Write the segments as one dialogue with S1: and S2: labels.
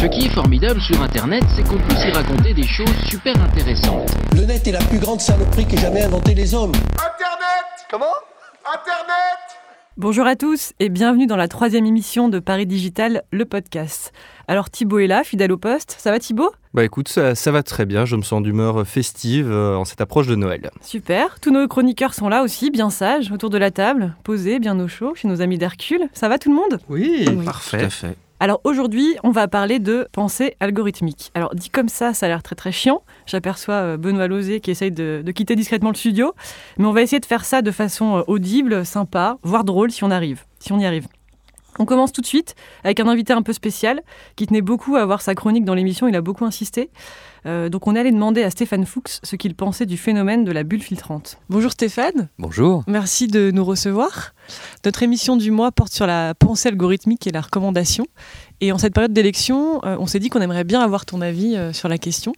S1: Ce qui est formidable sur Internet, c'est qu'on peut s'y raconter des choses super intéressantes.
S2: Le net est la plus grande saloperie que jamais inventé les hommes.
S3: Internet
S2: Comment?
S3: Internet
S4: Bonjour à tous et bienvenue dans la troisième émission de Paris Digital, le podcast. Alors Thibaut est là, fidèle au poste. Ça va Thibaut?
S5: Bah écoute, ça, ça, va très bien, je me sens d'humeur festive euh, en cette approche de Noël.
S4: Super, tous nos chroniqueurs sont là aussi, bien sages, autour de la table, posés, bien au chaud, chez nos amis d'Hercule. Ça va tout le monde?
S5: Oui,
S4: Oui.
S5: parfait.
S6: Tout à fait.
S4: Alors aujourd'hui, on va parler de pensée algorithmique. Alors dit comme ça, ça a l'air très très chiant. J'aperçois euh, Benoît Lozé qui essaye de, quitter discrètement le studio. Mais on va essayer de faire ça de façon euh, audible, sympa, voire drôle si on arrive, si on y arrive. On commence tout de suite avec un invité un peu spécial qui tenait beaucoup à avoir sa chronique dans l'émission, il a beaucoup insisté. Euh, donc on est allé demander à Stéphane Fuchs ce qu'il pensait du phénomène de la bulle filtrante. Bonjour Stéphane,
S6: Bonjour.
S4: merci de nous recevoir. Notre émission du mois porte sur la pensée algorithmique et la recommandation. Et en cette période d'élection, euh, on s'est dit qu'on aimerait bien avoir ton avis euh, sur la question.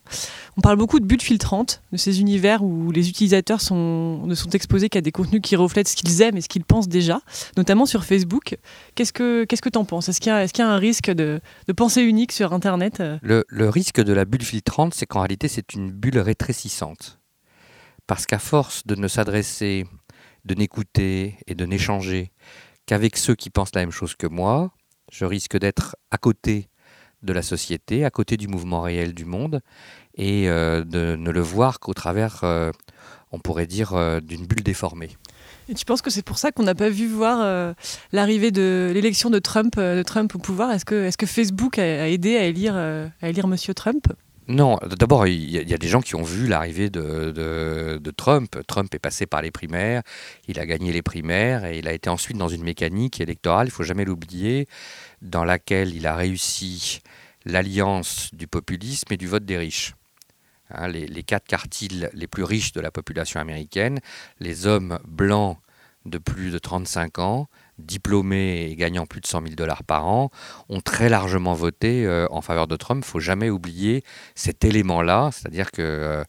S4: On parle beaucoup de bulles filtrantes, de ces univers où les utilisateurs sont, ne sont exposés qu'à des contenus qui reflètent ce qu'ils aiment et ce qu'ils pensent déjà, notamment sur Facebook. Qu'est-ce que qu'est-ce que t'en penses? Est-ce qu'il y, a- est-ce qu'il y a un risque de, de pensée unique sur Internet?
S6: Le, le risque de la bulle filtrante, c'est qu'en réalité, c'est une bulle rétrécissante. Parce qu'à force de ne s'adresser, de n'écouter et de n'échanger qu'avec ceux qui pensent la même chose que moi, je risque d'être à côté de la société, à côté du mouvement réel du monde, et euh, de ne le voir qu'au travers, euh, on pourrait dire, euh, d'une bulle déformée.
S4: Et tu penses que c'est pour ça qu'on n'a pas vu voir l'arrivée de l'élection de Trump, de Trump au pouvoir? Est-ce que, Facebook a, a aidé à élire, à élire Monsieur Trump?
S6: Non, d'abord, il y, a- des gens qui ont vu l'arrivée de Trump. Trump est passé par les primaires, il a gagné les primaires et il a été ensuite dans une mécanique électorale, il faut jamais l'oublier, dans laquelle il a réussi l'alliance du populisme et du vote des riches. Hein, les, les quatre quartiles les plus riches de la population américaine, les hommes blancs de plus de 35 ans, diplômés et gagnant plus de 100 000 dollars par an, ont très largement voté euh, en faveur de Trump. Il faut jamais oublier cet élément-là, c'est-à-dire qu'il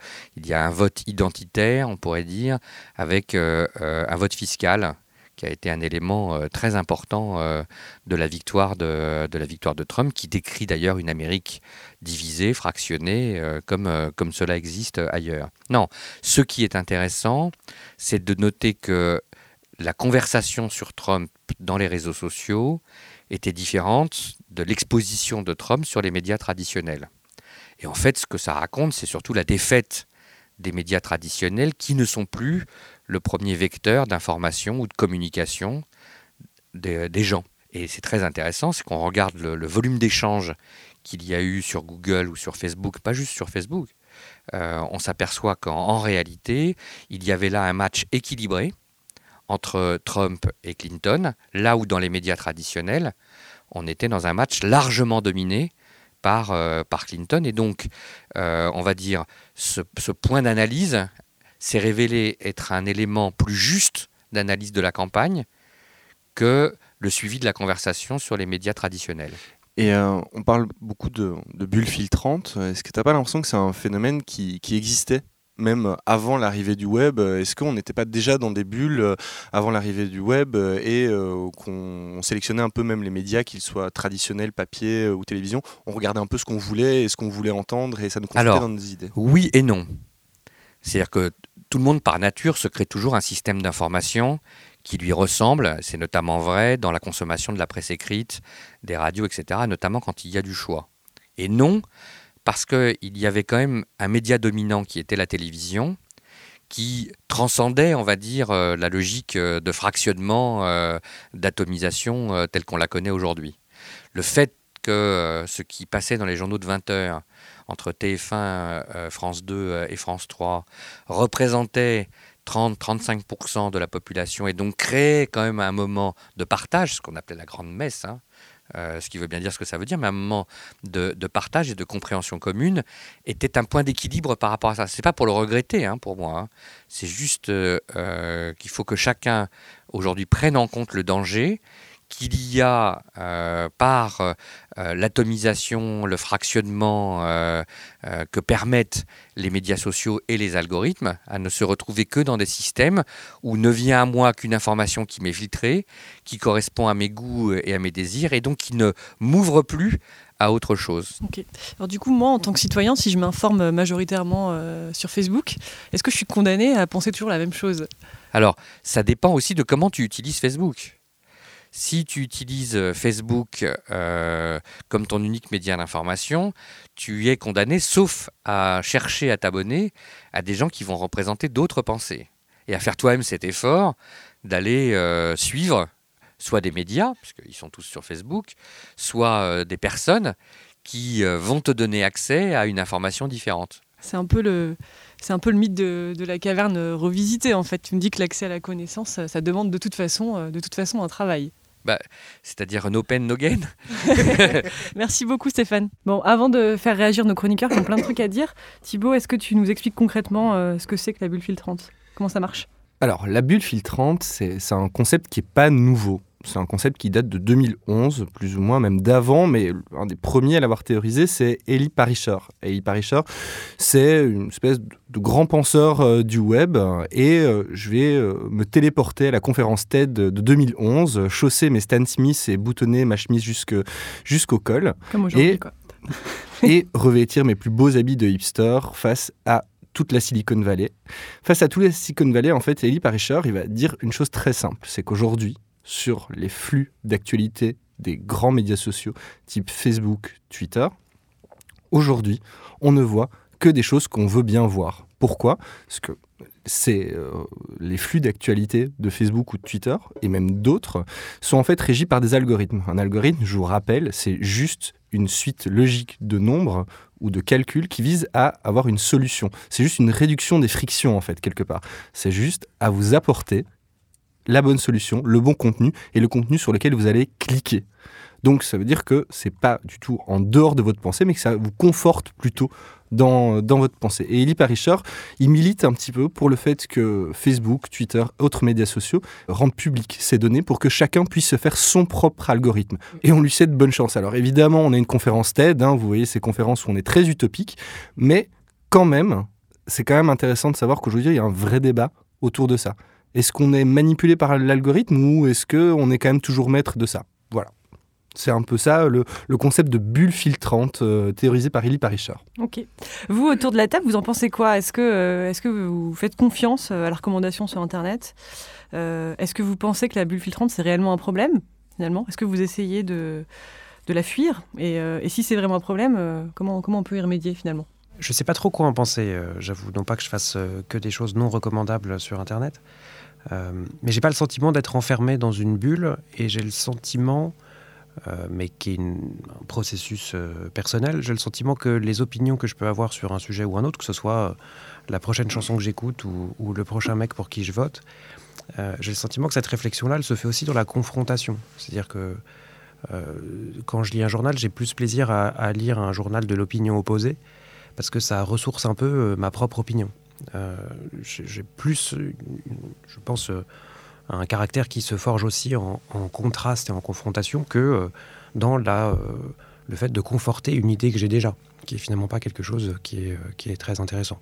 S6: y a un vote identitaire, on pourrait dire, avec euh, euh, un vote fiscal qui a été un élément euh, très important euh, de, la victoire de, de la victoire de Trump, qui décrit d'ailleurs une Amérique divisée, fractionnée, euh, comme, euh, comme cela existe ailleurs. Non, ce qui est intéressant, c'est de noter que la conversation sur Trump dans les réseaux sociaux était différente de l'exposition de Trump sur les médias traditionnels. Et en fait, ce que ça raconte, c'est surtout la défaite des médias traditionnels qui ne sont plus le premier vecteur d'information ou de communication des, gens. Et c'est très intéressant, c'est qu'on regarde le, volume d'échanges qu'il y a eu sur Google ou sur Facebook, pas juste sur Facebook. Euh, on s'aperçoit qu'en en réalité, il y avait là un match équilibré entre Trump et Clinton, là où dans les médias traditionnels, on était dans un match largement dominé par, euh, par Clinton. Et donc, euh, on va dire, ce, point d'analyse s'est révélé être un élément plus juste d'analyse de la campagne que le suivi de la conversation sur les médias traditionnels.
S5: Et euh, on parle beaucoup de, de bulles filtrantes. Est-ce que tu n'as pas l'impression que c'est un phénomène qui existait? Même avant l'arrivée du web Est-ce qu'on n'était pas déjà dans des bulles euh, avant l'arrivée du web euh, et euh, qu'on on sélectionnait un peu même les médias, qu'ils soient traditionnels, papier euh, ou télévision? On regardait un peu ce qu'on voulait et ce qu'on voulait entendre et ça nous
S6: Alors,
S5: dans nos idées.
S6: Oui et non. C'est-à-dire que tout le monde, par nature, se crée toujours un système d'information qui lui ressemble. C'est notamment vrai dans la consommation de la presse écrite, des radios, etc., notamment quand il y a du choix. Et non, parce qu'il y avait quand même un média dominant qui était la télévision, qui transcendait, on va dire, euh, la logique euh, de fractionnement, euh, d'atomisation telle qu'on la connaît aujourd'hui. Le fait que ce qui passait dans les journaux de 20 heures entre TF1, euh, France 2 euh, et France 3 représentait 30-35% de la population et donc créait quand même un moment de partage, ce qu'on appelait la grande messe, hein, euh, ce qui veut bien dire ce que ça veut dire, mais un moment de, partage et de compréhension commune était un point d'équilibre par rapport à ça. C'est pas pour le regretter, hein, pour moi. hein. C'est juste euh, euh, qu'il faut que chacun aujourd'hui prenne en compte le danger qu'il y a euh, par euh, euh, l'atomisation, le fractionnement euh, que permettent les médias sociaux et les algorithmes, à ne se retrouver que dans des systèmes où ne vient à moi qu'une information qui m'est filtrée, qui correspond à mes goûts et à mes désirs, et donc qui ne m'ouvre plus à autre chose.
S4: Alors du coup, moi, en tant que citoyen, si je m'informe majoritairement euh, sur Facebook, est-ce que je suis condamné à penser toujours la même chose?
S6: Alors, ça dépend aussi de comment tu utilises Facebook. Si tu utilises euh, Facebook euh, comme ton unique média d'information, tu es condamné, sauf à chercher à t'abonner à des gens qui vont représenter d'autres pensées. Et à faire toi-même cet effort d'aller euh, suivre soit des médias, puisqu'ils sont tous sur Facebook, soit des personnes qui vont te donner accès à une information différente.
S4: C'est un peu le, c'est un peu le mythe de, de la caverne euh, revisité en fait. Tu me dis que l'accès à la connaissance, ça, ça demande de toute façon, euh, de toute façon un travail.
S6: C'est-à-dire no pain, no gain.
S4: Merci beaucoup Stéphane. Bon, avant de faire réagir nos chroniqueurs qui ont plein de trucs à dire, Thibaut, est-ce que tu nous expliques concrètement euh, ce que c'est que la bulle filtrante? Comment ça marche?
S7: Alors, la bulle filtrante, c'est un concept qui n'est pas nouveau. C'est un concept qui date de 2011, plus ou moins, même d'avant, mais un des premiers à l'avoir théorisé, c'est Eli Parisher. Eli Parisher, c'est une espèce de grand penseur euh, du web, et euh, je vais euh, me téléporter à la conférence TED de 2011, euh, chausser mes Stan Smith et boutonner ma chemise jusque- jusqu'au col,
S4: Comme aujourd'hui,
S7: Et-
S4: quoi.
S7: et revêtir mes plus beaux habits de hipster face à toute la Silicon Valley. Face à toute la Silicon Valley, en fait, Eli Parisher, il va dire une chose très simple, c'est qu'aujourd'hui, sur les flux d'actualité des grands médias sociaux type Facebook, Twitter, aujourd'hui, on ne voit que des choses qu'on veut bien voir. Pourquoi? Parce que c'est euh, les flux d'actualité de Facebook ou de Twitter et même d'autres sont en fait régis par des algorithmes. Un algorithme, je vous rappelle, c'est juste une suite logique de nombres ou de calculs qui vise à avoir une solution. C'est juste une réduction des frictions en fait quelque part. C'est juste à vous apporter la bonne solution, le bon contenu et le contenu sur lequel vous allez cliquer. Donc ça veut dire que c'est pas du tout en dehors de votre pensée, mais que ça vous conforte plutôt dans, dans votre pensée. Et Eli Parisher, il milite un petit peu pour le fait que Facebook, Twitter, autres médias sociaux rendent public ces données pour que chacun puisse se faire son propre algorithme. Et on lui souhaite bonne chance. Alors évidemment, on a une conférence TED, hein, vous voyez ces conférences où on est très utopique, mais quand même, c'est quand même intéressant de savoir qu'aujourd'hui, il y a un vrai débat autour de ça. Est-ce qu'on est manipulé par l'algorithme ou est-ce qu'on est quand même toujours maître de ça? Voilà. C'est un peu ça le, concept de bulle filtrante euh, théorisé par Eli Parisher.
S4: Ok. Vous, autour de la table, vous en pensez quoi? Est-ce que, euh, que vous faites confiance euh, à la recommandation sur Internet? Est-ce que vous pensez que la bulle filtrante, c'est réellement un problème, finalement? Est-ce que vous essayez de, de la fuir? Et, et si c'est vraiment un problème, comment, comment on peut y remédier, finalement?
S8: Je sais pas trop quoi en penser, euh, j'avoue. Non pas que je fasse euh, que des choses non recommandables sur Internet, euh, mais j'ai pas le sentiment d'être enfermé dans une bulle et j'ai le sentiment, euh, mais qui est un processus personnel, j'ai le sentiment que les opinions que je peux avoir sur un sujet ou un autre, que ce soit la prochaine chanson que j'écoute ou, le prochain mec pour qui je vote, j'ai le sentiment que cette réflexion-là, elle se fait aussi dans la confrontation. C'est-à-dire que quand je lis un journal, j'ai plus plaisir à lire un journal de l'opinion opposée parce que ça ressource un peu euh, ma propre opinion. Euh, j'ai plus, je pense, euh, un caractère qui se forge aussi en, en contraste et en confrontation que dans la, le fait de conforter une idée que j'ai déjà, qui est finalement pas quelque chose qui est, qui est très intéressant.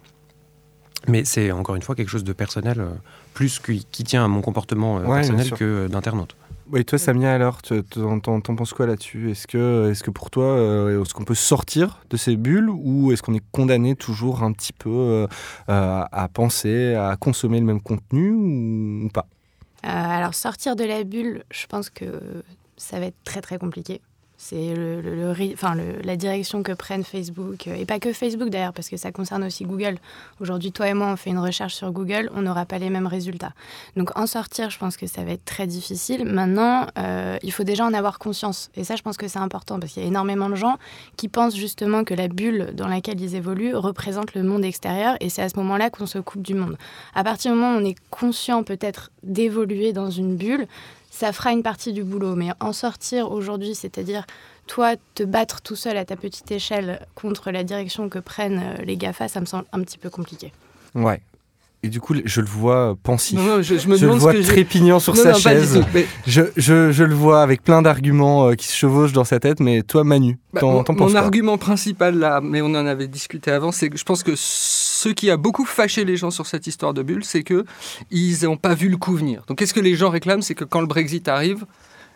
S8: Mais c'est encore une fois quelque chose de personnel, plus qui, qui tient à mon comportement
S7: Ouais,
S8: personnel que d'internaute.
S7: Oui, toi, Samia, alors, t'en penses quoi là-dessus? Est-ce que, est que pour toi, euh, est-ce qu'on peut sortir de ces bulles ou est-ce qu'on est condamné toujours un petit peu euh, à penser, à consommer le même contenu ou, ou pas?
S9: Euh, alors sortir de la bulle, je pense que ça va être très très compliqué. C'est le, la direction que prennent Facebook, euh, et pas que Facebook d'ailleurs, parce que ça concerne aussi Google. Aujourd'hui, toi et moi, on fait une recherche sur Google, on n'aura pas les mêmes résultats. Donc en sortir, je pense que ça va être très difficile. Maintenant, euh, il faut déjà en avoir conscience. Et ça, je pense que c'est important, parce qu'il y a énormément de gens qui pensent justement que la bulle dans laquelle ils évoluent représente le monde extérieur, et c'est à ce moment-là qu'on se coupe du monde. À partir du moment où on est conscient peut-être d'évoluer dans une bulle, ça fera une partie du boulot. Mais en sortir aujourd'hui, c'est-à-dire toi te battre tout seul à ta petite échelle contre la direction que prennent euh, les GAFA, ça me semble un petit peu compliqué.
S7: Ouais. Et du coup, je le vois pensif.
S10: Non, non, je, je me
S7: je le
S10: demande
S7: vois
S10: ce que j'ai.
S7: trépignant sur
S10: Non,
S7: sa chaise.
S10: tout. Mais,
S7: Je, je- je le vois avec plein d'arguments euh, qui se chevauchent dans sa tête, mais toi, Manu,
S10: bah,
S7: t'en
S10: mon, mon
S7: penses quoi?
S10: argument principal là, mais on en avait discuté avant, c'est que je pense que ce qui a beaucoup fâché les gens sur cette histoire de bulle, c'est que ils n'ont pas vu le coup venir. Donc, qu'est-ce que les gens réclament? C'est que quand le Brexit arrive,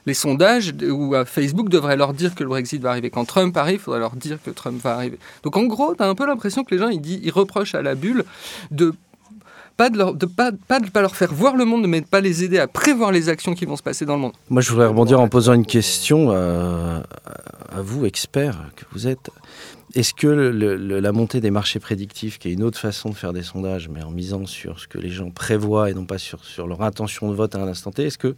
S10: les sondages où euh, Facebook devrait leur dire que le Brexit va arriver quand Trump arrive, il faudrait leur dire que Trump va arriver. Donc en gros, tu as un peu l'impression que les gens ils, disent, ils reprochent à la bulle de pas pas, leur faire voir le monde, mais de pas les aider à prévoir les actions qui vont se passer dans le monde.
S11: Moi, je voudrais rebondir en posant une question euh, à vous, experts que vous êtes. Est-ce que la montée des marchés prédictifs, qui est une autre façon de faire des sondages, mais en misant sur ce que les gens prévoient et non pas sur, leur intention de vote à un instant T, est-ce que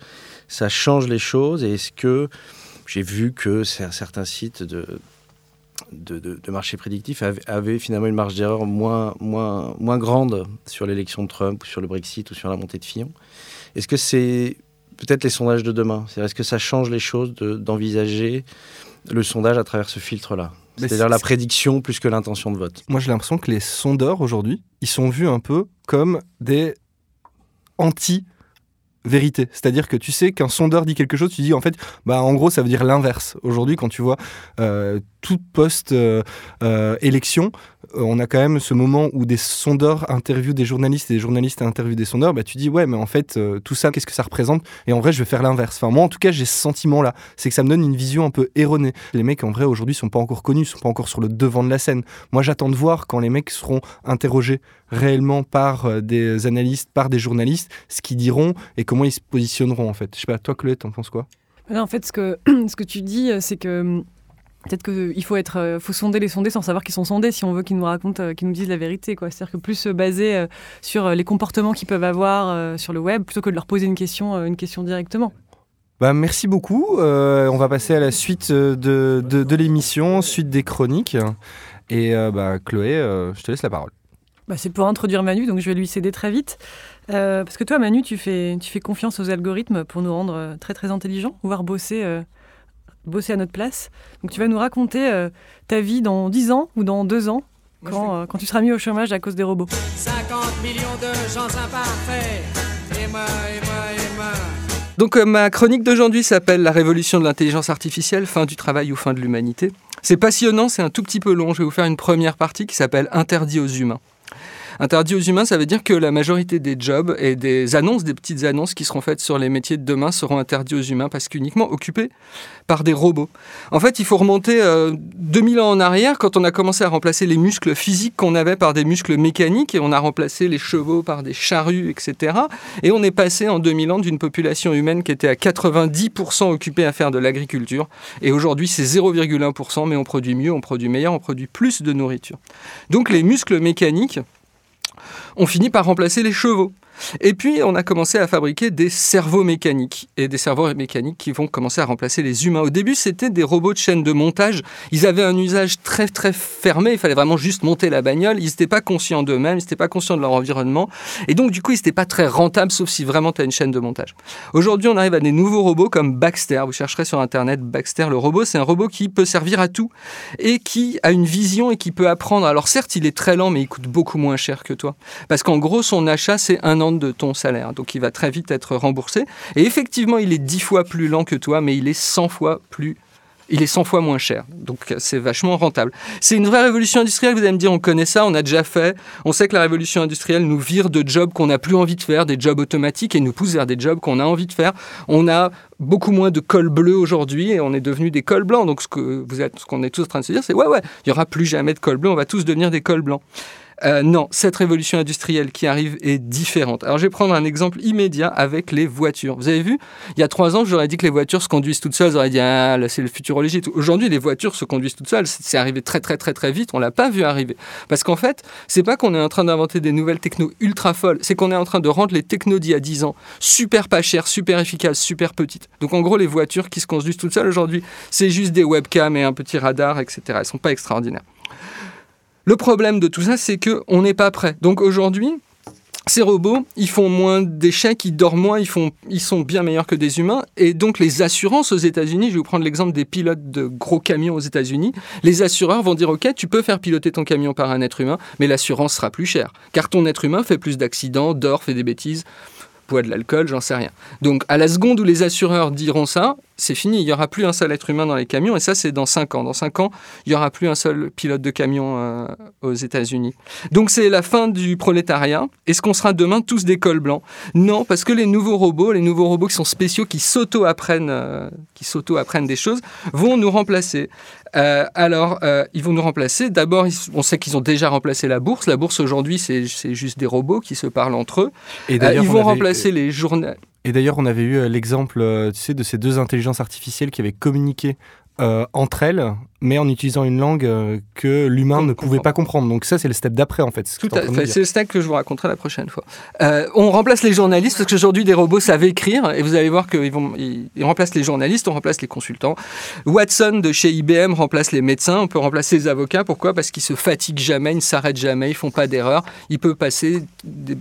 S11: ça change les choses Et est-ce que j'ai vu que cer- certains sites de, de, de- de marchés prédictifs avaient, finalement une marge d'erreur moins, grande sur l'élection de Trump, ou sur le Brexit, ou sur la montée de Fillon? Est-ce que c'est peut-être les sondages de demain? Est-ce que ça change les choses de- d'envisager le sondage à travers ce filtre-là? C'est-à-dire
S7: c'est-
S11: la prédiction plus que l'intention de vote.
S7: Moi, j'ai l'impression que les sondeurs aujourd'hui, ils sont vus un peu comme des anti vérité. C'est-à-dire que tu sais qu'un sondeur dit quelque chose, tu dis en fait, bah en gros ça veut dire l'inverse. Aujourd'hui, quand tu vois euh, tout post-élection, on a quand même ce moment où des sondeurs interviewent des journalistes et des journalistes interviewent des sondeurs, bah tu dis ouais mais en fait euh, tout ça qu'est-ce que ça représente? Et en vrai je vais faire l'inverse. Enfin moi en tout cas j'ai ce sentiment-là, c'est que ça me donne une vision un peu erronée. Les mecs en vrai aujourd'hui sont pas encore connus, sont pas encore sur le devant de la scène. Moi j'attends de voir quand les mecs seront interrogés réellement par euh, des analystes, par des journalistes, ce qu'ils diront et comment ils se positionneront en fait. Je sais pas, toi Chloé, t'en penses quoi?
S4: Non, en fait, ce que, ce que tu dis, euh, c'est que hum, peut-être qu'il faut, être, euh, faut sonder les sondés sans savoir qu'ils sont sondés si on veut qu'ils nous racontent, euh, qu'ils nous disent la vérité. quoi. C'est-à-dire que plus se baser euh, sur euh, les comportements qu'ils peuvent avoir sur le web plutôt que de leur poser une question, une question directement.
S7: Bah, merci beaucoup. Euh, on va passer à la suite de, de, de l'émission, suite des chroniques. Et euh, bah, Chloé, euh, je te laisse la parole.
S4: Bah, c'est pour introduire Manu, donc je vais lui céder très vite. Parce que toi, Manu, tu fais, tu fais confiance aux algorithmes pour nous rendre très très intelligents, voire bosser, bosser à notre place. Donc tu vas nous raconter euh, ta vie dans 10 ans ou dans 2 ans, quand, euh, quand tu seras mis au chômage à cause des robots.
S12: 50 millions de gens imparfaits. Et moi, et moi, et moi.
S10: Donc euh, ma chronique d'aujourd'hui s'appelle La révolution de l'intelligence artificielle, fin du travail ou fin de l'humanité. C'est passionnant, c'est un tout petit peu long. Je vais vous faire une première partie qui s'appelle Interdit aux humains. Interdit aux humains, ça veut dire que la majorité des jobs et des annonces, des petites annonces qui seront faites sur les métiers de demain seront interdits aux humains parce qu'uniquement occupés par des robots. En fait, il faut remonter euh, 2000 ans en arrière quand on a commencé à remplacer les muscles physiques qu'on avait par des muscles mécaniques et on a remplacé les chevaux par des charrues, etc. Et on est passé en 2000 ans d'une population humaine qui était à 90% occupée à faire de l'agriculture et aujourd'hui c'est 0,1% mais on produit mieux, on produit meilleur, on produit plus de nourriture. Donc les muscles mécaniques on finit par remplacer les chevaux. Et puis, on a commencé à fabriquer des cerveaux mécaniques. Et des cerveaux mécaniques qui vont commencer à remplacer les humains. Au début, c'était des robots de chaîne de montage. Ils avaient un usage très, très fermé. Il fallait vraiment juste monter la bagnole. Ils n'étaient pas conscients d'eux-mêmes. Ils n'étaient pas conscients de leur environnement. Et donc, du coup, ils n'étaient pas très rentables, sauf si vraiment tu as une chaîne de montage. Aujourd'hui, on arrive à des nouveaux robots comme Baxter. Vous chercherez sur Internet Baxter, le robot. C'est un robot qui peut servir à tout et qui a une vision et qui peut apprendre. Alors, certes, il est très lent, mais il coûte beaucoup moins cher que toi. Parce qu'en gros, son achat, c'est un de ton salaire. Donc il va très vite être remboursé. Et effectivement, il est 10 fois plus lent que toi, mais il est 100 fois plus il est 100 fois moins cher. Donc c'est vachement rentable. C'est une vraie révolution industrielle, vous allez me dire, on connaît ça, on a déjà fait. On sait que la révolution industrielle nous vire de jobs qu'on n'a plus envie de faire, des jobs automatiques, et nous pousse vers des jobs qu'on a envie de faire. On a beaucoup moins de cols bleus aujourd'hui et on est devenu des cols blancs. Donc ce que vous êtes, ce qu'on est tous en train de se dire, c'est ouais, ouais, il n'y aura plus jamais de cols bleus, on va tous devenir des cols blancs. Euh, non, cette révolution industrielle qui arrive est différente. Alors je vais prendre un exemple immédiat avec les voitures. Vous avez vu, il y a trois ans, j'aurais dit que les voitures se conduisent toutes seules. J'aurais dit, ah, c'est le futurologie. Aujourd'hui, les voitures se conduisent toutes seules. C'est c'est arrivé très très très très vite. On l'a pas vu arriver. Parce qu'en fait, c'est pas qu'on est en train d'inventer des nouvelles techno ultra folles. C'est qu'on est en train de rendre les technos d'il y a 10 ans super pas chères, super efficaces, super petites. Donc en gros, les voitures qui se conduisent toutes seules aujourd'hui, c'est juste des webcams et un petit radar, etc. Elles sont pas extraordinaires. Le problème de tout ça, c'est qu'on n'est pas prêt. Donc aujourd'hui, ces robots, ils font moins d'échecs, ils dorment moins, ils, font, ils sont bien meilleurs que des humains. Et donc les assurances aux États-Unis, je vais vous prendre l'exemple des pilotes de gros camions aux États-Unis, les assureurs vont dire, OK, tu peux faire piloter ton camion par un être humain, mais l'assurance sera plus chère. Car ton être humain fait plus d'accidents, dort, fait des bêtises de l'alcool, j'en sais rien. Donc à la seconde où les assureurs diront ça, c'est fini. Il n'y aura plus un seul être humain dans les camions. Et ça, c'est dans 5 ans. Dans 5 ans, il n'y aura plus un seul pilote de camion euh, aux États-Unis. Donc, c'est la fin du prolétariat. Est-ce qu'on sera demain tous des cols blancs? Non, parce que les nouveaux robots, les nouveaux robots qui sont spéciaux, qui s'auto-apprennent, euh, qui s'auto-apprennent des choses, vont nous remplacer. Euh, alors, euh, ils vont nous remplacer. D'abord, on sait qu'ils ont déjà remplacé la bourse. La bourse aujourd'hui, c'est juste des robots qui se parlent entre eux.
S7: Et
S10: Euh, ils
S7: on
S10: vont
S7: avait-
S10: remplacer les journaux.
S7: Et d'ailleurs, on avait eu l'exemple, tu sais, de ces deux intelligences artificielles qui avaient communiqué euh, entre elles, mais en utilisant une langue euh, que l'humain ne pouvait pas comprendre. Donc ça, c'est le step d'après, en fait. ce.
S10: C'est le snack que je vous raconterai la prochaine fois. Euh, on remplace les journalistes parce qu'aujourd'hui des robots savent écrire et vous allez voir qu'ils vont, ils, ils remplacent les journalistes, on remplace les consultants. Watson de chez IBM remplace les médecins, on peut remplacer les avocats. Pourquoi? Parce qu'ils se fatiguent jamais, ils ne s'arrêtent jamais, ils font pas d'erreurs. Il peut passer, des-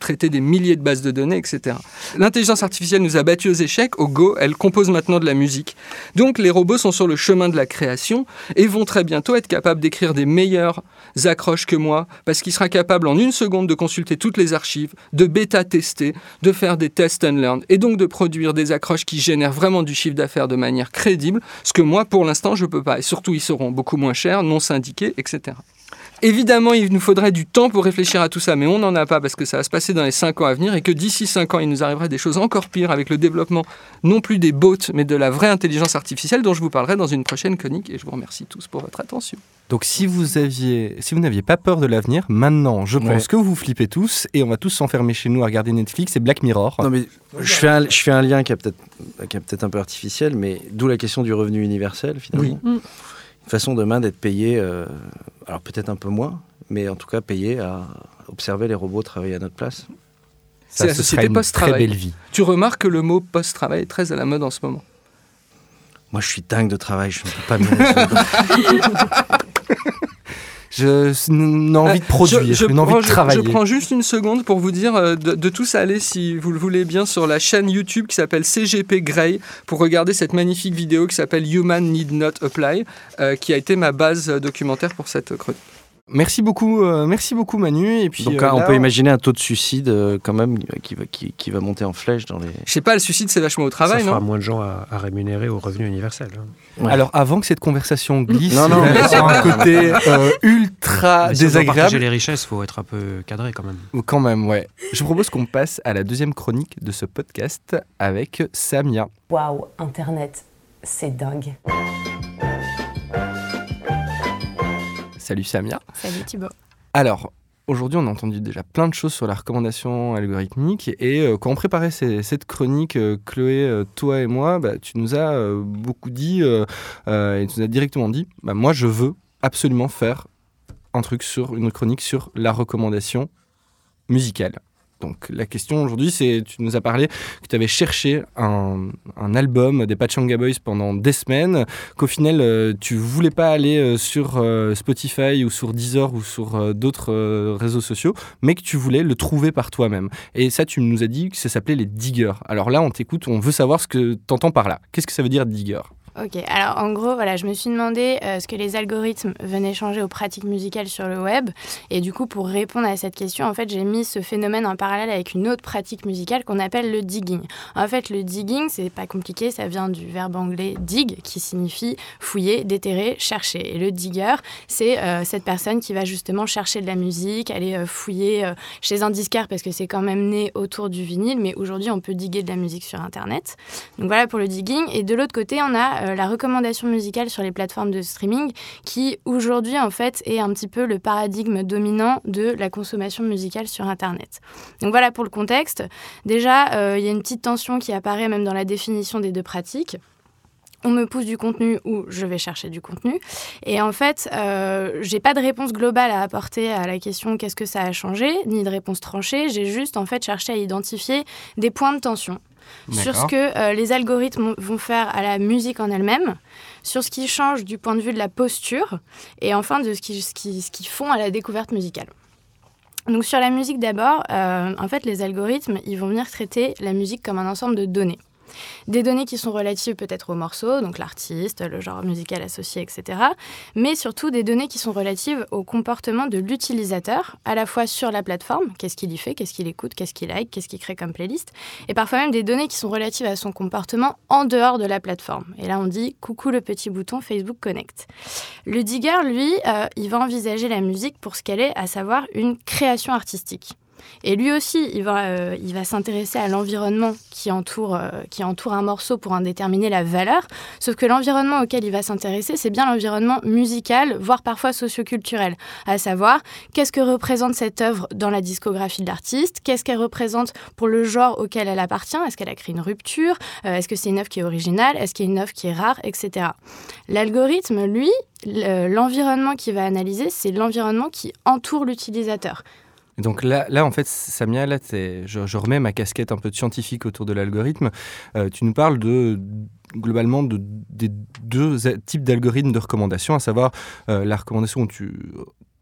S10: traiter des milliers de bases de données, etc. L'intelligence artificielle nous a battus aux échecs. Au Go, elle compose maintenant de la musique. Donc les robots sont sur le chemin de la création et vont très bientôt être capables d'écrire des meilleures accroches que moi parce qu'il sera capable en une seconde de consulter toutes les archives, de bêta-tester, de faire des test and learn et donc de produire des accroches qui génèrent vraiment du chiffre d'affaires de manière crédible, ce que moi pour l'instant je peux pas. Et surtout ils seront beaucoup moins chers, non syndiqués, etc. Évidemment, il nous faudrait du temps pour réfléchir à tout ça, mais on n'en a pas parce que ça va se passer dans les 5 ans à venir et que d'ici 5 ans, il nous arriverait des choses encore pires avec le développement non plus des bots, mais de la vraie intelligence artificielle dont je vous parlerai dans une prochaine chronique et je vous remercie tous pour votre attention.
S7: Donc si vous aviez, si vous n'aviez pas peur de l'avenir, maintenant, je pense
S11: Ouais.
S7: que vous flippez tous et on va tous s'enfermer chez nous à regarder Netflix et Black Mirror.
S11: Non, mais je fais un, je fais un lien qui est peut-être qui est peut-être un peu artificiel, mais d'où la question du revenu universel, finalement.
S4: Oui. Mm.
S11: Une façon demain d'être payé, euh, alors peut-être un peu moins, mais en tout cas payé à observer les robots travailler à notre place.
S10: C'est la
S7: ce
S10: société
S7: serait une très
S10: post-travail.
S7: belle vie.
S10: Tu remarques que le mot post-travail est très à la mode en ce moment.
S11: Moi, je suis dingue de travail, je ne peux pas me.
S7: Je une envie de produire,
S10: Euh, Je- je
S7: une envie
S10: prends-
S7: de travailler.
S10: Je, prends juste une seconde pour vous dire euh, de, de tous aller, si vous le voulez bien, sur la chaîne YouTube qui s'appelle CGP Grey pour regarder cette magnifique vidéo qui s'appelle Human Need Not Apply, euh, qui a été ma base euh, documentaire pour cette chronique.
S7: Merci beaucoup, euh, merci beaucoup Manu. Et puis
S11: Donc
S7: euh,
S11: on
S7: là,
S11: peut imaginer un taux de suicide euh, quand même qui va, qui, qui va monter en flèche dans les...
S10: Je sais pas, le suicide c'est vachement au travail,
S8: ça fera
S10: non
S8: moins de gens à, à rémunérer au revenu universel. hein.
S11: Ouais.
S7: Alors avant que cette conversation glisse
S11: Non, non, mais-
S7: un côté euh, ultra
S8: Mais si on partager
S7: désagréable,
S8: les richesses, faut être un peu cadré quand même.
S7: quand même, ouais. Je propose qu'on passe à la deuxième chronique de ce podcast avec Samia.
S13: Waouh, Internet, c'est dingue.
S7: Salut Samia.
S9: Salut Thibaut.
S7: Alors, aujourd'hui, on a entendu déjà plein de choses sur la recommandation algorithmique. Et euh, quand on préparait ces- cette chronique, euh, Chloé, euh, toi et moi, bah, tu nous as euh, beaucoup dit, et tu nous as directement dit, bah, moi, je veux absolument faire un truc sur une chronique sur la recommandation musicale. Donc la question aujourd'hui, c'est, tu nous as parlé que tu avais cherché un, album des Pachanga Boys pendant des semaines, qu'au final, euh, tu voulais pas aller euh, sur euh, Spotify ou sur Deezer ou sur euh, d'autres réseaux sociaux, mais que tu voulais le trouver par toi-même. Et ça, tu nous as dit que ça s'appelait les diggers. Alors là, on t'écoute, on veut savoir ce que tu entends par là. Qu'est-ce que ça veut dire digger
S9: Ok, alors en gros, voilà, je me suis demandé euh, ce que les algorithmes venaient changer aux pratiques musicales sur le web. Et du coup, pour répondre à cette question, en fait, j'ai mis ce phénomène en parallèle avec une autre pratique musicale qu'on appelle le digging. En fait, le digging, c'est pas compliqué, ça vient du verbe anglais dig, qui signifie fouiller, déterrer, chercher. Et le digger, c'est euh, cette personne qui va justement chercher de la musique, aller euh, fouiller chez un disquaire parce que c'est quand même né autour du vinyle, mais aujourd'hui, on peut diguer de la musique sur Internet. Donc voilà pour le digging. Et de l'autre côté, on a euh, la recommandation musicale sur les plateformes de streaming qui aujourd'hui en fait est un petit peu le paradigme dominant de la consommation musicale sur Internet. Donc voilà pour le contexte. Déjà, euh, il y a une petite tension qui apparaît même dans la définition des deux pratiques on me pousse du contenu ou je vais chercher du contenu. Et en fait, euh, j'ai pas de réponse globale à apporter à la question qu'est-ce que ça a changé, ni de réponse tranchée. J'ai juste en fait cherché à identifier des points de tension sur ce que euh, les algorithmes vont faire à la musique en elle-même, sur ce qui change du point de vue de la posture, et enfin de ce qu'ils ce qui, ce font à la découverte musicale. Donc sur la musique d'abord, euh, en fait les algorithmes, ils vont venir traiter la musique comme un ensemble de données. Des données qui sont relatives peut-être au morceau, donc l'artiste, le genre musical associé, etc. Mais surtout des données qui sont relatives au comportement de l'utilisateur, à la fois sur la plateforme, qu'est-ce qu'il y fait, qu'est-ce qu'il écoute, qu'est-ce qu'il like, qu'est-ce qu'il crée comme playlist, et parfois même des données qui sont relatives à son comportement en dehors de la plateforme. Et là, on dit coucou le petit bouton Facebook Connect. Le digger, lui, euh, il va envisager la musique pour ce qu'elle est, à savoir une création artistique. Et lui aussi, il va, euh, s'intéresser à l'environnement qui, entoure, euh, qui entoure un morceau pour en déterminer la valeur. Sauf que l'environnement auquel il va s'intéresser, c'est bien l'environnement musical, voire parfois socioculturel. À savoir, qu'est-ce que représente cette œuvre dans la discographie de l'artiste? Qu'est-ce qu'elle représente pour le genre auquel elle appartient? Est-ce qu'elle a créé une rupture? Euh, Est-ce que c'est une œuvre qui est originale? Est-ce qu'il y a une œuvre qui est rare? Etc. L'algorithme, lui, l'environnement qu'il va analyser, c'est l'environnement qui entoure l'utilisateur.
S7: Donc là, là, en fait, Samia, là, je, remets ma casquette un peu de scientifique autour de l'algorithme. Euh, tu nous parles de globalement de, des deux types d'algorithmes de recommandation, à savoir euh, la recommandation où tu,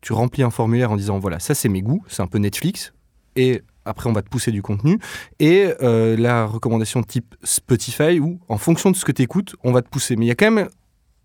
S7: tu remplis un formulaire en disant voilà, ça c'est mes goûts, c'est un peu Netflix, et après on va te pousser du contenu, et euh, la recommandation type Spotify où en fonction de ce que tu écoutes, on va te pousser. Mais il y a quand même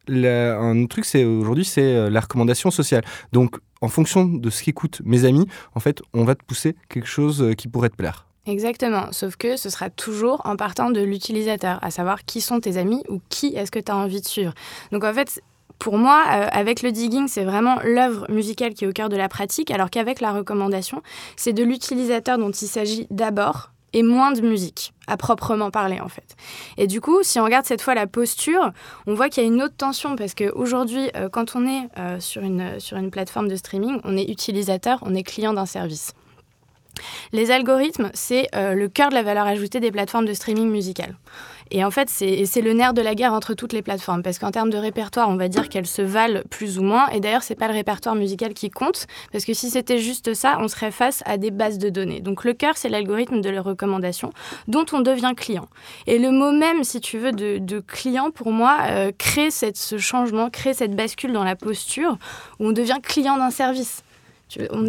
S7: un autre truc, c'est aujourd'hui, c'est la recommandation sociale. Donc en fonction de ce qu'écoutent mes amis, en fait, on va te pousser quelque chose euh, qui pourrait te plaire.
S9: Exactement, sauf que ce sera toujours en partant de l'utilisateur, à savoir qui sont tes amis ou qui est-ce que tu as envie de suivre. Donc en fait, pour moi, euh, avec le digging, c'est vraiment l'œuvre musicale qui est au cœur de la pratique, alors qu'avec la recommandation, c'est de l'utilisateur dont il s'agit d'abord, et moins de musique, à proprement parler en fait. Et du coup, si on regarde cette fois la posture, on voit qu'il y a une autre tension parce qu'aujourd'hui, euh, quand on est euh, sur, une, plateforme de streaming, on est utilisateur, on est client d'un service. Les algorithmes, c'est euh, le cœur de la valeur ajoutée des plateformes de streaming musical. Et en fait, c'est le nerf de la guerre entre toutes les plateformes, parce qu'en termes de répertoire, on va dire qu'elles se valent plus ou moins. Et d'ailleurs, c'est pas le répertoire musical qui compte, parce que si c'était juste ça, on serait face à des bases de données. Donc le cœur, c'est l'algorithme de la recommandation, dont on devient client. Et le mot même, si tu veux, de, client, pour moi, euh, crée ce changement, crée cette bascule dans la posture où on devient client d'un service.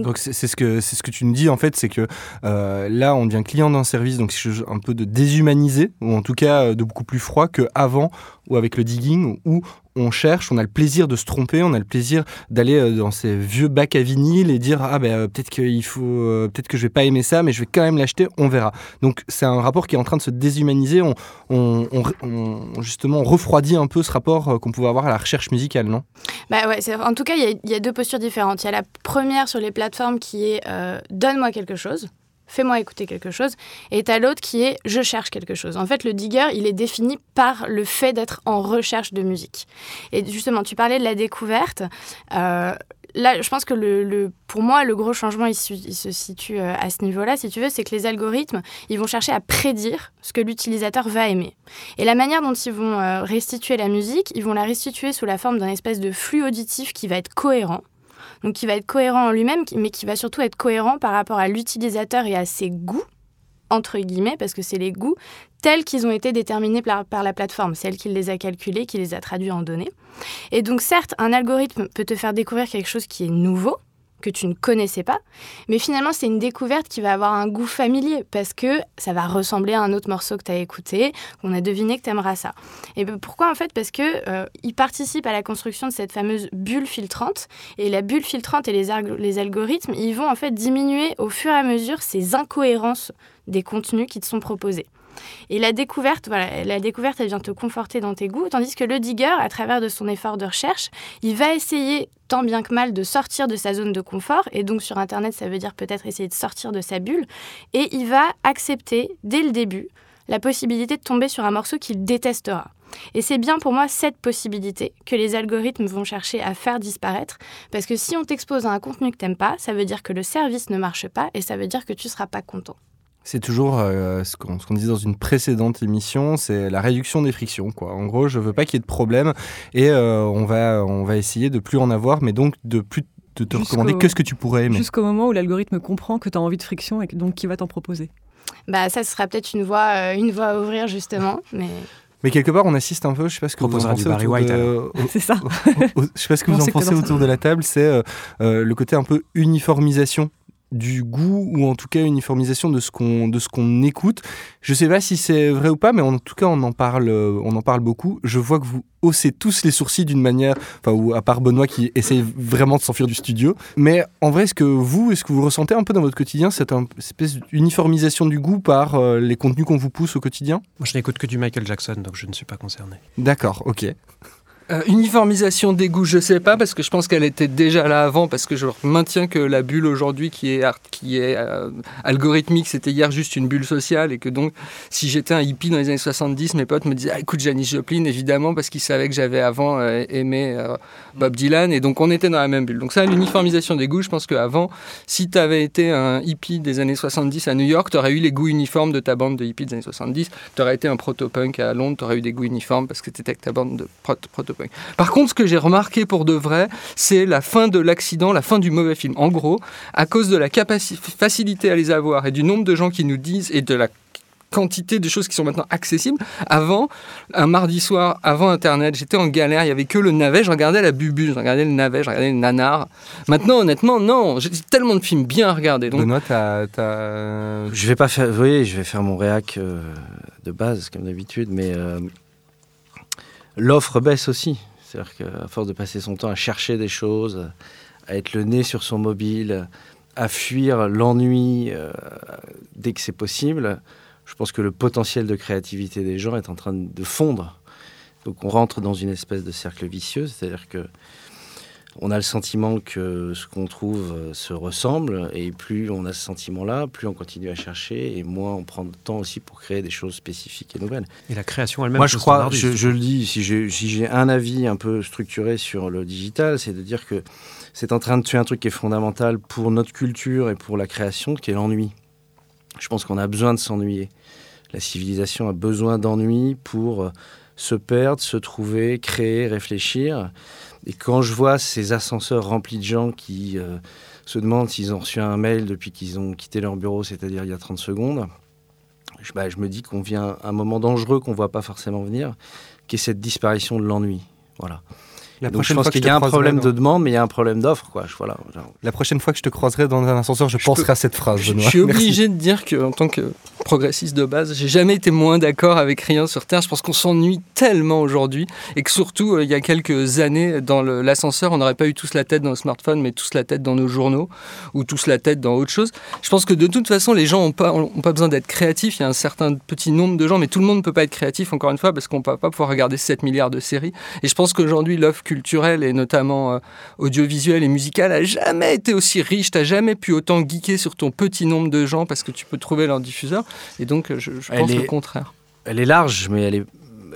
S7: Donc c'est ce que que tu nous dis en fait, c'est que euh, là on devient client d'un service, donc c'est un peu de déshumaniser ou en tout cas euh, de beaucoup plus froid qu'avant ou avec le digging où on cherche, on a le plaisir de se tromper, on a le plaisir d'aller euh, dans ces vieux bacs à vinyle et dire ah ben euh, peut-être faut, euh, peut-être que je vais pas aimer ça, mais je vais quand même l'acheter, on verra. Donc c'est un rapport qui est en train de se déshumaniser. On, on, justement refroidit un peu ce rapport qu'on pouvait avoir à la recherche musicale, non?
S9: Bah ouais, en tout cas il y, a deux postures différentes. Il y a la première sur les plateformes qui est donne-moi quelque chose fais-moi écouter quelque chose, et t'as l'autre qui est je cherche quelque chose. En fait, le digger, il est défini par le fait d'être en recherche de musique. Et justement, tu parlais de la découverte. Euh, là, je pense que le, pour moi, le gros changement, il, se situe euh, à ce niveau-là, si tu veux, c'est que les algorithmes, ils vont chercher à prédire ce que l'utilisateur va aimer. Et la manière dont ils vont euh, restituer la musique, ils vont la restituer sous la forme d'un espèce de flux auditif qui va être cohérent donc qui va être cohérent en lui-même, mais qui va surtout être cohérent par rapport à l'utilisateur et à ses goûts, entre guillemets, parce que c'est les goûts tels qu'ils ont été déterminés par, par la plateforme, celle qui les a calculés, qui les a traduits en données. Et donc certes, un algorithme peut te faire découvrir quelque chose qui est nouveau, que tu ne connaissais pas. Mais finalement, c'est une découverte qui va avoir un goût familier parce que ça va ressembler à un autre morceau que tu as écouté, qu'on a deviné que tu aimeras ça. Et ben, pourquoi en fait? Parce que euh, participe à la construction de cette fameuse bulle filtrante. Et la bulle filtrante et les, les algorithmes, ils vont en fait diminuer au fur et à mesure ces incohérences des contenus qui te sont proposés. Et la découverte, voilà, la découverte, elle vient te conforter dans tes goûts, tandis que le digger, à travers de son effort de recherche, il va essayer tant bien que mal de sortir de sa zone de confort, et donc sur Internet, ça veut dire peut-être essayer de sortir de sa bulle, et il va accepter dès le début la possibilité de tomber sur un morceau qu'il détestera. Et c'est bien pour moi cette possibilité que les algorithmes vont chercher à faire disparaître, parce que si on t'expose à un contenu que t'aimes pas, ça veut dire que le service ne marche pas, et ça veut dire que tu seras pas content.
S7: C'est toujours euh, ce qu'on disait dans une précédente émission, c'est la réduction des frictions. Quoi. En gros, je veux pas qu'il y ait de problème et euh, on, va, on va essayer de plus en avoir, mais donc de plus de te recommander que ce que tu pourrais aimer.
S4: Jusqu'au moment où l'algorithme comprend que tu as envie de friction et donc qui va t'en proposer.
S9: Bah ça, ce sera peut-être une voie, euh, une voie à ouvrir justement, mais...
S7: Mais quelque part, on assiste un peu, je sais pas ce que vous en pensez.
S8: White,
S4: C'est ça.
S7: je sais pas ce que vous en pensez autour de la table, c'est le côté un peu uniformisation du goût ou en tout cas uniformisation de ce qu'on de ce qu'on écoute. Je sais pas si c'est vrai ou pas, mais en tout cas on en parle euh, on en parle beaucoup. Je vois que vous haussez tous les sourcils d'une manière, enfin ou à part Benoît qui essaye vraiment de s'enfuir du studio. Mais en vrai, est-ce que vous, est-ce que vous ressentez un peu dans votre quotidien cette espèce d'uniformisation du goût par euh, les contenus qu'on vous pousse au quotidien?
S8: Moi, je n'écoute que du Michael Jackson, donc je ne suis pas concerné.
S7: D'accord, ok.
S10: Euh, uniformisation des goûts, je sais pas, parce que je pense qu'elle était déjà là avant, parce que je maintiens que la bulle aujourd'hui qui est, art- qui est euh, algorithmique, c'était hier juste une bulle sociale, et que donc, si j'étais un hippie dans les années 70, mes potes me disaient ah, écoute Janis Joplin, évidemment, parce qu'ils savaient que j'avais avant euh, aimé euh, Bob Dylan, et donc on était dans la même bulle. Donc ça, l'uniformisation des goûts, je pense qu'avant, si tu avais été un hippie des années 70 à New York, tu aurais eu les goûts uniformes de ta bande de hippies des années 70, tu aurais été un proto-punk à Londres, tu aurais eu des goûts uniformes parce que tu étais avec ta bande de prot- Par contre, ce que j'ai remarqué pour de vrai, c'est la fin de l'accident, la fin du mauvais film. En gros, à cause de la facilité à les avoir et du nombre de gens qui nous disent et de la quantité de choses qui sont maintenant accessibles. Avant, un mardi soir, avant Internet, j'étais en galère, il y avait que le navet, je regardais la bubu, je regardais le navet, je regardais le nanar. Maintenant, honnêtement, non, j'ai tellement de films bien à regarder. Donc,
S7: Benoît, t'as,
S11: Je vais pas faire, je vais faire mon réac euh, de base comme d'habitude, mais euh, l'offre baisse aussi. C'est-à-dire qu'à force de passer son temps à chercher des choses, à être le nez sur son mobile, à fuir l'ennui euh, dès que c'est possible, je pense que le potentiel de créativité des gens est en train de fondre. Donc on rentre dans une espèce de cercle vicieux, c'est-à-dire que on a le sentiment que ce qu'on trouve euh, se ressemble, et plus on a ce sentiment-là, plus on continue à chercher, et moins on prend de temps aussi pour créer des choses spécifiques et nouvelles.
S8: Et la création elle-même
S11: Moi, je crois, je, je le dis, si j'ai si j'ai un avis un peu structuré sur le digital, c'est de dire que c'est en train de tuer un truc qui est fondamental pour notre culture et pour la création, qui est l'ennui. Je pense qu'on a besoin de s'ennuyer. La civilisation a besoin d'ennui pour euh, se perdre, se trouver, créer, réfléchir. Et quand je vois ces ascenseurs remplis de gens qui euh, se demandent s'ils ont reçu un mail depuis qu'ils ont quitté leur bureau, c'est-à-dire il y a 30 secondes, je, bah, je me dis qu'on vient à un moment dangereux qu'on ne voit pas forcément venir, qui est cette disparition de l'ennui. Voilà.
S7: La
S11: Donc je pense qu'il y a un problème
S7: dans-
S11: de demande, mais il y a un problème d'offre. Quoi. Voilà, genre.
S7: La prochaine fois que je te croiserai dans un ascenseur, je, penserai à cette phrase.
S10: Je, suis
S7: Merci.
S10: obligé de dire que, en tant que progressiste de base, j'ai jamais été moins d'accord avec rien sur Terre. Je pense qu'on s'ennuie tellement aujourd'hui et que surtout, euh, il y a quelques années, dans l'ascenseur, on n'aurait pas eu tous la tête dans le smartphone, mais tous la tête dans nos journaux ou tous la tête dans autre chose. Je pense que de toute façon, les gens n'ont pas, ont pas besoin d'être créatifs. Il y a un certain petit nombre de gens, mais tout le monde ne peut pas être créatif, encore une fois, parce qu'on ne peut pas pouvoir regarder 7 milliards de séries. Et je pense qu'aujourd'hui, l'offre culturelle, et notamment euh, audiovisuelle et musicale, a jamais été aussi riche. Tu n'as jamais pu autant geeker sur ton petit nombre de gens parce que tu peux trouver leur diffuseur. Et donc, euh, je, pense
S11: est-
S10: le contraire.
S11: Elle est large, mais elle est,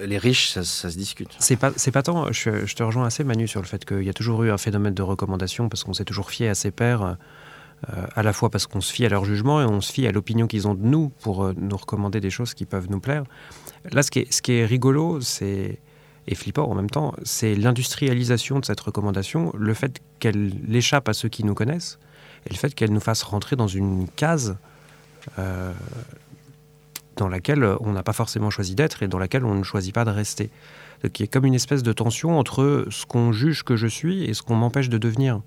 S11: elle est riche, ça, ça se discute.
S8: C'est pas, c'est pas tant. Je, je te rejoins assez, Manu, sur le fait qu'il y a toujours eu un phénomène de recommandation parce qu'on s'est toujours fié à ses pairs, euh, à la fois parce qu'on se fie à leur jugement et on se fie à l'opinion qu'ils ont de nous pour euh, nous recommander des choses qui peuvent nous plaire. Là, ce qui est, ce qui est rigolo, c'est et flippant en même temps, c'est l'industrialisation de cette recommandation, le fait qu'elle échappe à ceux qui nous connaissent et le fait qu'elle nous fasse rentrer dans une case. euh, dans laquelle on n'a pas forcément choisi d'être et dans laquelle on ne choisit pas de rester. Donc il y a comme une espèce de tension entre ce qu'on juge que je suis et ce qu'on m'empêche de devenir.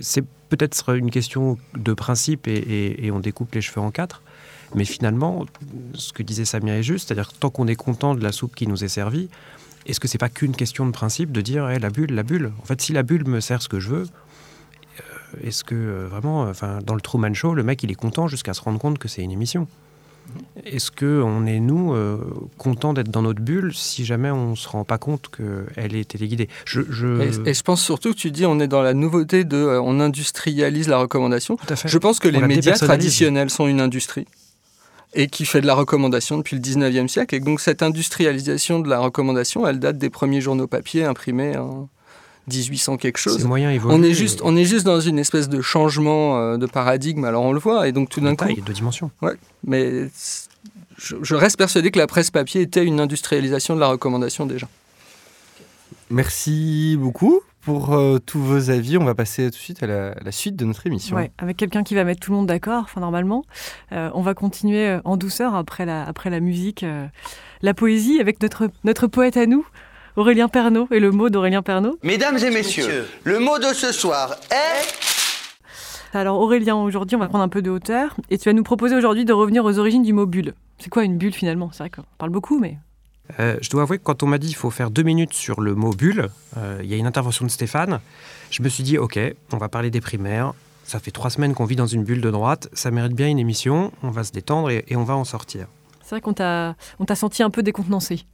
S8: C'est peut-être une question de principe et, et- on découpe les cheveux en quatre, mais finalement, ce que disait Samia est juste, c'est-à-dire tant qu'on est content de la soupe qui nous est servie, est-ce que c'est pas qu'une question de principe de dire Eh, la bulle, la bulle? En fait, si la bulle me sert ce que je veux, euh, est-ce que euh, vraiment, enfin, dans le Truman Show, le mec il est content jusqu'à se rendre compte que c'est une émission? Est-ce que on est nous euh, contents d'être dans notre bulle si jamais on se rend pas compte qu'elle est téléguidée? Je, je-
S10: Et, et je pense surtout que tu dis on est dans la nouveauté de on industrialise la recommandation.
S8: à fait.
S10: Je pense que
S8: On
S10: les médias traditionnels sont une industrie et qui fait de la recommandation depuis le 19e siècle. Et donc cette industrialisation de la recommandation, elle date des premiers journaux papier imprimés en 1800 quelque chose.
S8: Ces moyens évoluent
S10: on est
S8: et-
S10: juste, on est juste dans une espèce de changement euh, de paradigme. Alors on le voit et donc tout d'un coup,
S8: taille, de dimension.
S10: Ouais, mais c- je, je reste persuadé que la presse papier était une industrialisation de la recommandation déjà.
S7: Merci beaucoup pour euh, tous vos avis. On va passer tout de suite à la, la suite de notre émission.
S4: Ouais, avec quelqu'un qui va mettre tout le monde d'accord, enfin normalement. Euh, on va continuer euh, en douceur après la, après la musique, euh, la poésie avec notre, notre poète à nous, Aurélien Pernaud, et le mot d'Aurélien Pernaud.
S14: Mesdames et messieurs, le mot de ce soir est...
S4: Alors Aurélien, aujourd'hui on va prendre un peu de hauteur et tu vas nous proposer aujourd'hui de revenir aux origines du mot bulle. C'est quoi une bulle finalement? C'est vrai qu'on parle beaucoup mais...
S8: Euh, je dois avouer que quand on m'a dit qu'il faut faire deux minutes sur le mot bulle, euh, il y a une intervention de Stéphane, je me suis dit ok, on va parler des primaires, ça fait trois semaines qu'on vit dans une bulle de droite, ça mérite bien une émission, on va se détendre et, et on va en sortir.
S4: C'est vrai qu'on t'a on t'a senti un peu décontenancé.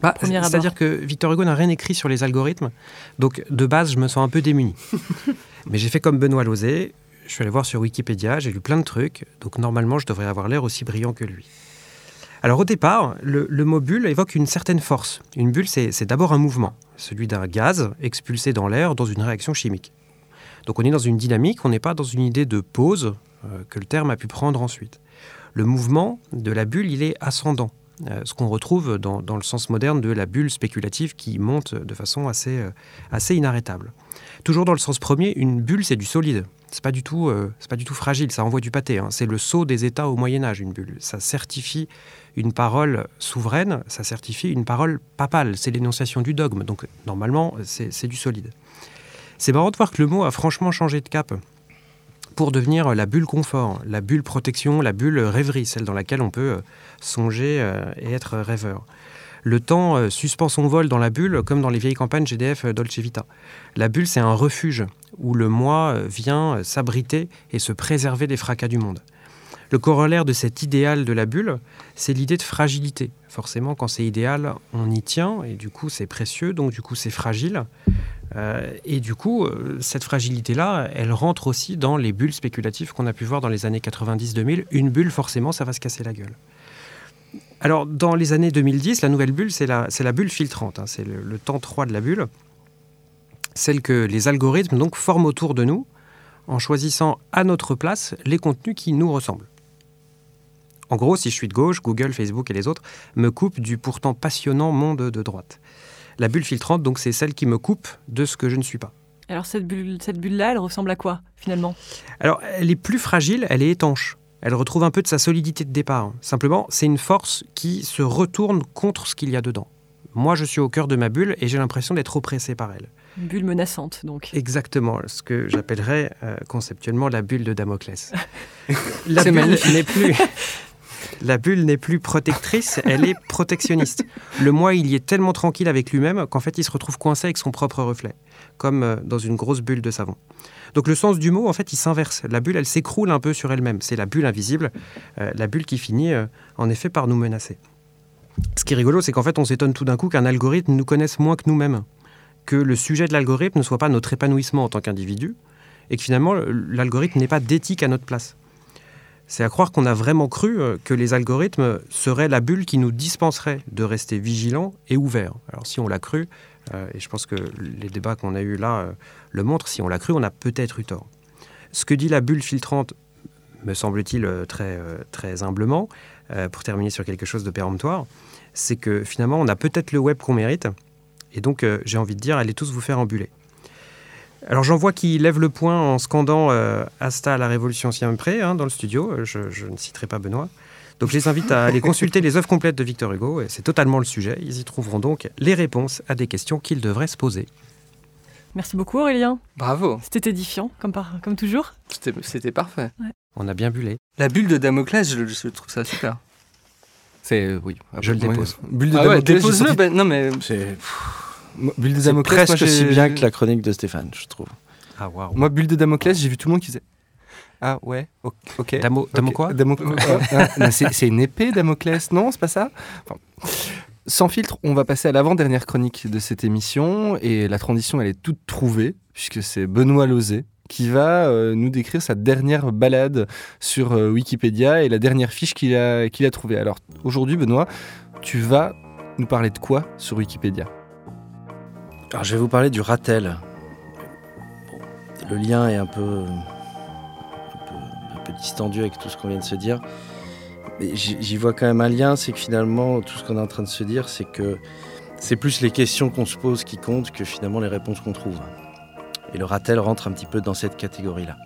S8: Bah. C'est-à-dire que Victor Hugo n'a rien écrit sur les algorithmes, donc de base, je me sens un peu démuni. Mais j'ai fait comme Benoît Lauzé, je suis allé voir sur Wikipédia, j'ai lu plein de trucs, donc normalement, je devrais avoir l'air aussi brillant que lui. Alors au départ, le, mot bulle évoque une certaine force. Une bulle, c'est d'abord un mouvement, celui d'un gaz expulsé dans l'air dans une réaction chimique. Donc on est dans une dynamique, on n'est pas dans une idée de pause euh, que le terme a pu prendre ensuite. Le mouvement de la bulle, il est ascendant. Euh, ce qu'on retrouve dans, le sens moderne de la bulle spéculative qui monte de façon assez, euh, assez inarrêtable. Toujours dans le sens premier, une bulle, c'est du solide. C'est pas du tout, euh, c'est pas du tout fragile. Ça envoie du pâté. hein. C'est le sceau des États au Moyen Âge, une bulle. Ça certifie une parole souveraine. Ça certifie une parole papale. C'est l'énonciation du dogme. Donc normalement, c'est du solide. C'est marrant de voir que le mot a franchement changé de cap pour devenir la bulle confort, la bulle protection, la bulle rêverie, celle dans laquelle on peut euh, songer euh, et être rêveur. Le temps euh, suspend son vol dans la bulle, comme dans les vieilles campagnes GDF euh, Dolce Vita. La bulle, c'est un refuge où le moi euh, vient s'abriter et se préserver des fracas du monde. Le corollaire de cet idéal de la bulle, c'est l'idée de fragilité. Forcément, quand c'est idéal, on y tient, et du coup, c'est précieux, donc du coup, c'est fragile. Et du coup, cette fragilité-là, elle rentre aussi dans les bulles spéculatives qu'on a pu voir dans les années 90-2000. Une bulle, forcément, ça va se casser la gueule. Alors, dans les années 2010, la nouvelle bulle, c'est la, c'est la bulle filtrante. hein. c'est le, le temps 3 de la bulle. Celle que les algorithmes donc, forment autour de nous en choisissant à notre place les contenus qui nous ressemblent. En gros, si je suis de gauche, Google, Facebook et les autres me coupent du pourtant passionnant monde de droite. La bulle filtrante, donc, c'est celle qui me coupe de ce que je ne suis pas.
S4: Alors cette bulle, cette bulle-là, elle ressemble à quoi finalement?
S8: Alors, elle est plus fragile, elle est étanche. Elle retrouve un peu de sa solidité de départ. Simplement, c'est une force qui se retourne contre ce qu'il y a dedans. Moi, je suis au cœur de ma bulle et j'ai l'impression d'être oppressé par elle.
S4: Une bulle menaçante donc.
S8: Exactement, ce que j'appellerais euh, conceptuellement la bulle de Damoclès. la bulle n'est plus. La bulle n'est plus protectrice, elle est protectionniste. Le moi, il y est tellement tranquille avec lui-même qu'en fait, il se retrouve coincé avec son propre reflet, comme euh, dans une grosse bulle de savon. Donc le sens du mot, en fait, il s'inverse. La bulle, elle s'écroule un peu sur elle-même. C'est la bulle invisible, euh, la bulle qui finit, euh, en effet, par nous menacer. Ce qui est rigolo, c'est qu'en fait, on s'étonne tout d'un coup qu'un algorithme nous connaisse moins que nous-mêmes, que le sujet de l'algorithme ne soit pas notre épanouissement en tant qu'individu, et que finalement, l'algorithme n'est pas d'éthique à notre place. C'est à croire qu'on a vraiment cru euh, que les algorithmes seraient la bulle qui nous dispenserait de rester vigilants et ouverts. Alors si on l'a cru, et je pense que les débats qu'on a eus là euh, le montrent, si on l'a cru, on a peut-être eu tort. Ce que dit la bulle filtrante, me semble-t-il euh, très, euh, très humblement, euh, pour terminer sur quelque chose de péremptoire, c'est que finalement on a peut-être le web qu'on mérite, et donc euh, j'ai envie de dire, allez tous vous faire embuler. Alors j'en vois qui lèvent le poing en scandant euh, Asta la Révolution siempre hein, dans le studio. Euh, je ne citerai pas Benoît. Donc je les invite à aller consulter les œuvres complètes de Victor Hugo. et C'est totalement le sujet. Ils y trouveront donc les réponses à des questions qu'ils devraient se poser.
S4: Merci beaucoup Aurélien.
S10: Bravo,
S4: C'était édifiant comme, par- comme toujours.
S10: c'était c'était parfait.
S8: On a bien bulé.
S10: La bulle de Damoclès, je, je trouve ça super. C'est euh, oui.
S8: Je le dépose.
S7: Bulle de
S10: Ah ouais,
S7: Damoclès,
S10: dépose-le. ben, non mais
S11: C'est
S7: Moi, Bulle de Damoclès, moi,
S11: presque aussi
S7: j'ai-
S11: bien que la chronique de Stéphane, je trouve.
S8: Ah waouh.
S7: Moi, Bulle de Damoclès, j'ai vu tout le monde qui disait Ah ouais, ok.
S8: Damo, Damo
S7: Ok,
S8: quoi
S7: Damo- ah, non, c'est une épée, Damoclès, non, c'est pas ça Enfin, Sans filtre, on va passer à l'avant-dernière chronique de cette émission et la transition, elle est toute trouvée puisque c'est Benoît Lauzé qui va euh, nous décrire sa dernière balade sur euh, Wikipédia et la dernière fiche qu'il a, qu'il a trouvée. Alors aujourd'hui, Benoît, tu vas nous parler de quoi sur Wikipédia?
S11: Alors, je vais vous parler du ratel. Bon, le lien est un peu, distendu avec tout ce qu'on vient de se dire. J'y vois quand même un lien, c'est que finalement, tout ce qu'on est en train de se dire, c'est que c'est plus les questions qu'on se pose qui comptent que finalement les réponses qu'on trouve. Et le ratel rentre un petit peu dans cette catégorie-là.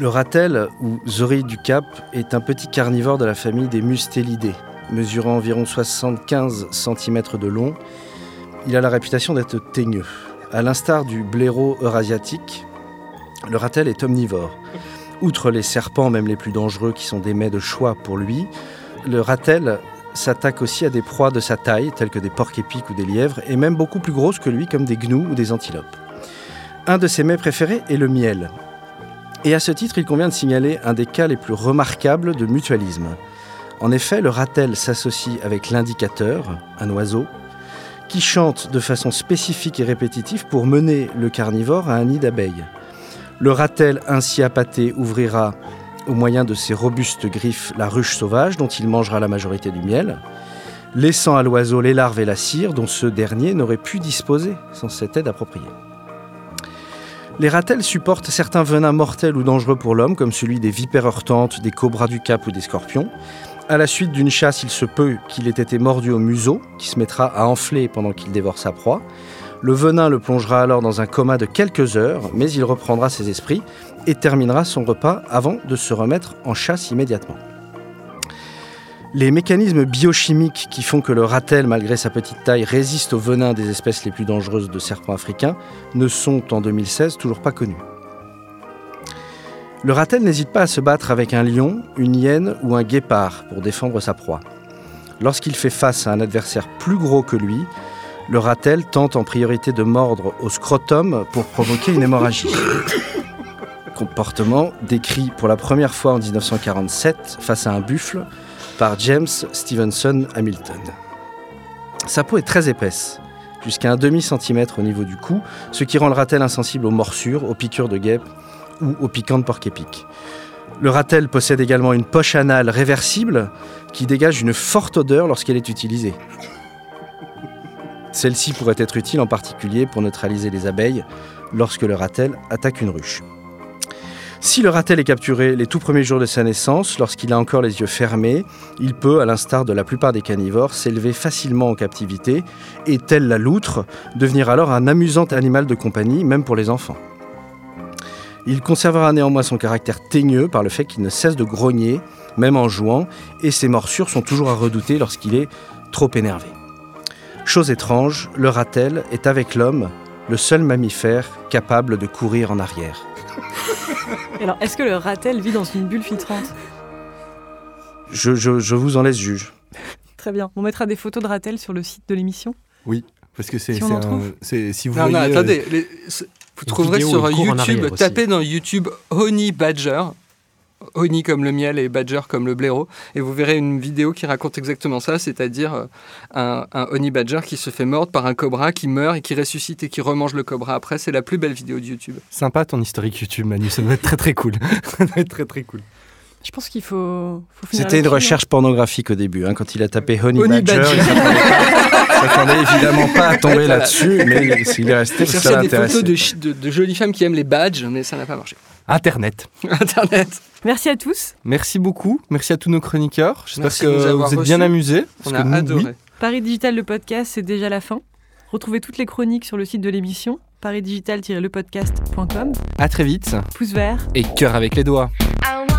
S11: Le ratel, ou Zorille du Cap, est un petit carnivore de la famille des mustélidés, mesurant environ 75 cm de long il a la réputation d'être teigneux. À l'instar du blaireau eurasiatique, Le ratel est omnivore. Outre les serpents, même les plus dangereux, qui sont des mets de choix pour lui, le ratel s'attaque aussi à des proies de sa taille, telles que des porcs épics ou des lièvres, et même beaucoup plus grosses que lui, comme des gnous ou des antilopes. Un de ses mets préférés est le miel. Et à ce titre, il convient de signaler un des cas les plus remarquables de mutualisme. En effet, le ratel s'associe avec l'indicateur, un oiseau, qui chante de façon spécifique et répétitive pour mener le carnivore à un nid d'abeilles. Le ratel ainsi appâté ouvrira au moyen de ses robustes griffes la ruche sauvage dont il mangera la majorité du miel, laissant à l'oiseau les larves et la cire dont ce dernier n'aurait pu disposer sans cette aide appropriée. Les ratels supportent certains venins mortels ou dangereux pour l'homme, comme celui des vipères heurtantes, des cobras du cap ou des scorpions. À la suite d'une chasse, il se peut qu'il ait été mordu au museau, qui se mettra à enfler pendant qu'il dévore sa proie. Le venin le plongera alors dans un coma de quelques heures, mais il reprendra ses esprits et terminera son repas avant de se remettre en chasse immédiatement. Les mécanismes biochimiques qui font que le ratel, malgré sa petite taille, résiste au venin des espèces les plus dangereuses de serpents africains ne sont en 2016 toujours pas connus. Le ratel n'hésite pas à se battre avec un lion, une hyène ou un guépard pour défendre sa proie. Lorsqu'il fait face à un adversaire plus gros que lui, le ratel tente en priorité de mordre au scrotum pour provoquer une hémorragie. Comportement décrit pour la première fois en 1947 face à un buffle par James Stevenson Hamilton. Sa peau est très épaisse, jusqu'à un demi-centimètre au niveau du cou, ce qui rend le ratel insensible aux morsures, aux piqûres de guêpes ou aux piquants de porc-épic. Le ratel possède également une poche anale réversible qui dégage une forte odeur lorsqu'elle est utilisée. Celle-ci pourrait être utile en particulier pour neutraliser les abeilles lorsque le ratel attaque une ruche. Si le ratel est capturé les tout premiers jours de sa naissance, lorsqu'il a encore les yeux fermés, il peut, à l'instar de la plupart des carnivores, s'élever facilement en captivité et, tel la loutre, devenir alors un amusant animal de compagnie, même pour les enfants. Il conservera néanmoins son caractère teigneux par le fait qu'il ne cesse de grogner, même en jouant, et ses morsures sont toujours à redouter lorsqu'il est trop énervé. Chose étrange, le ratel est avec l'homme le seul mammifère capable de courir en arrière.
S4: Alors, est-ce que le ratel vit dans une bulle filtrante?
S11: Je, je- je vous en laisse juge.
S4: Très bien. On mettra des photos de ratel sur le site de l'émission.
S7: Oui, parce que c'est
S4: Si
S7: un- si vous
S10: Non,
S7: euh,
S10: attendez. les- c'est- vous trouverez sur YouTube, tapez dans YouTube Honey Badger. Honey comme le miel et Badger comme le blaireau. Et vous verrez une vidéo qui raconte exactement ça, c'est-à-dire euh, un, un Honey Badger qui se fait mordre par un cobra, qui meurt et qui ressuscite et qui remange le cobra après. C'est la plus belle vidéo de YouTube.
S7: Sympa ton historique YouTube, Manu. Ça doit être très très cool. ça doit être très très cool.
S4: Je pense qu'il faut,
S11: C'était une recherche pornographique au début. hein, quand il a tapé Honey,
S10: Honey
S11: Badger,
S10: Badger.
S11: s'attendait évidemment pas à tomber là-dessus, mais il, il est resté
S10: Je
S11: parce que ça
S10: cherchais des
S11: l'intéressait.
S10: photos de- de jolies femmes qui aiment les badges, mais ça n'a pas marché.
S7: Internet.
S10: Internet.
S4: Merci à tous.
S7: Merci beaucoup. Merci à tous nos chroniqueurs. J'espère que vous êtes bien amusés.
S10: On
S7: parce
S10: a
S7: que nous,
S10: adoré.
S7: oui.
S4: Paris Digital, le podcast, c'est déjà la fin. Retrouvez toutes les chroniques sur le site de l'émission, parisdigital-lepodcast.com.
S7: À très vite.
S4: Pouce vert.
S7: Et cœur avec les doigts.
S14: I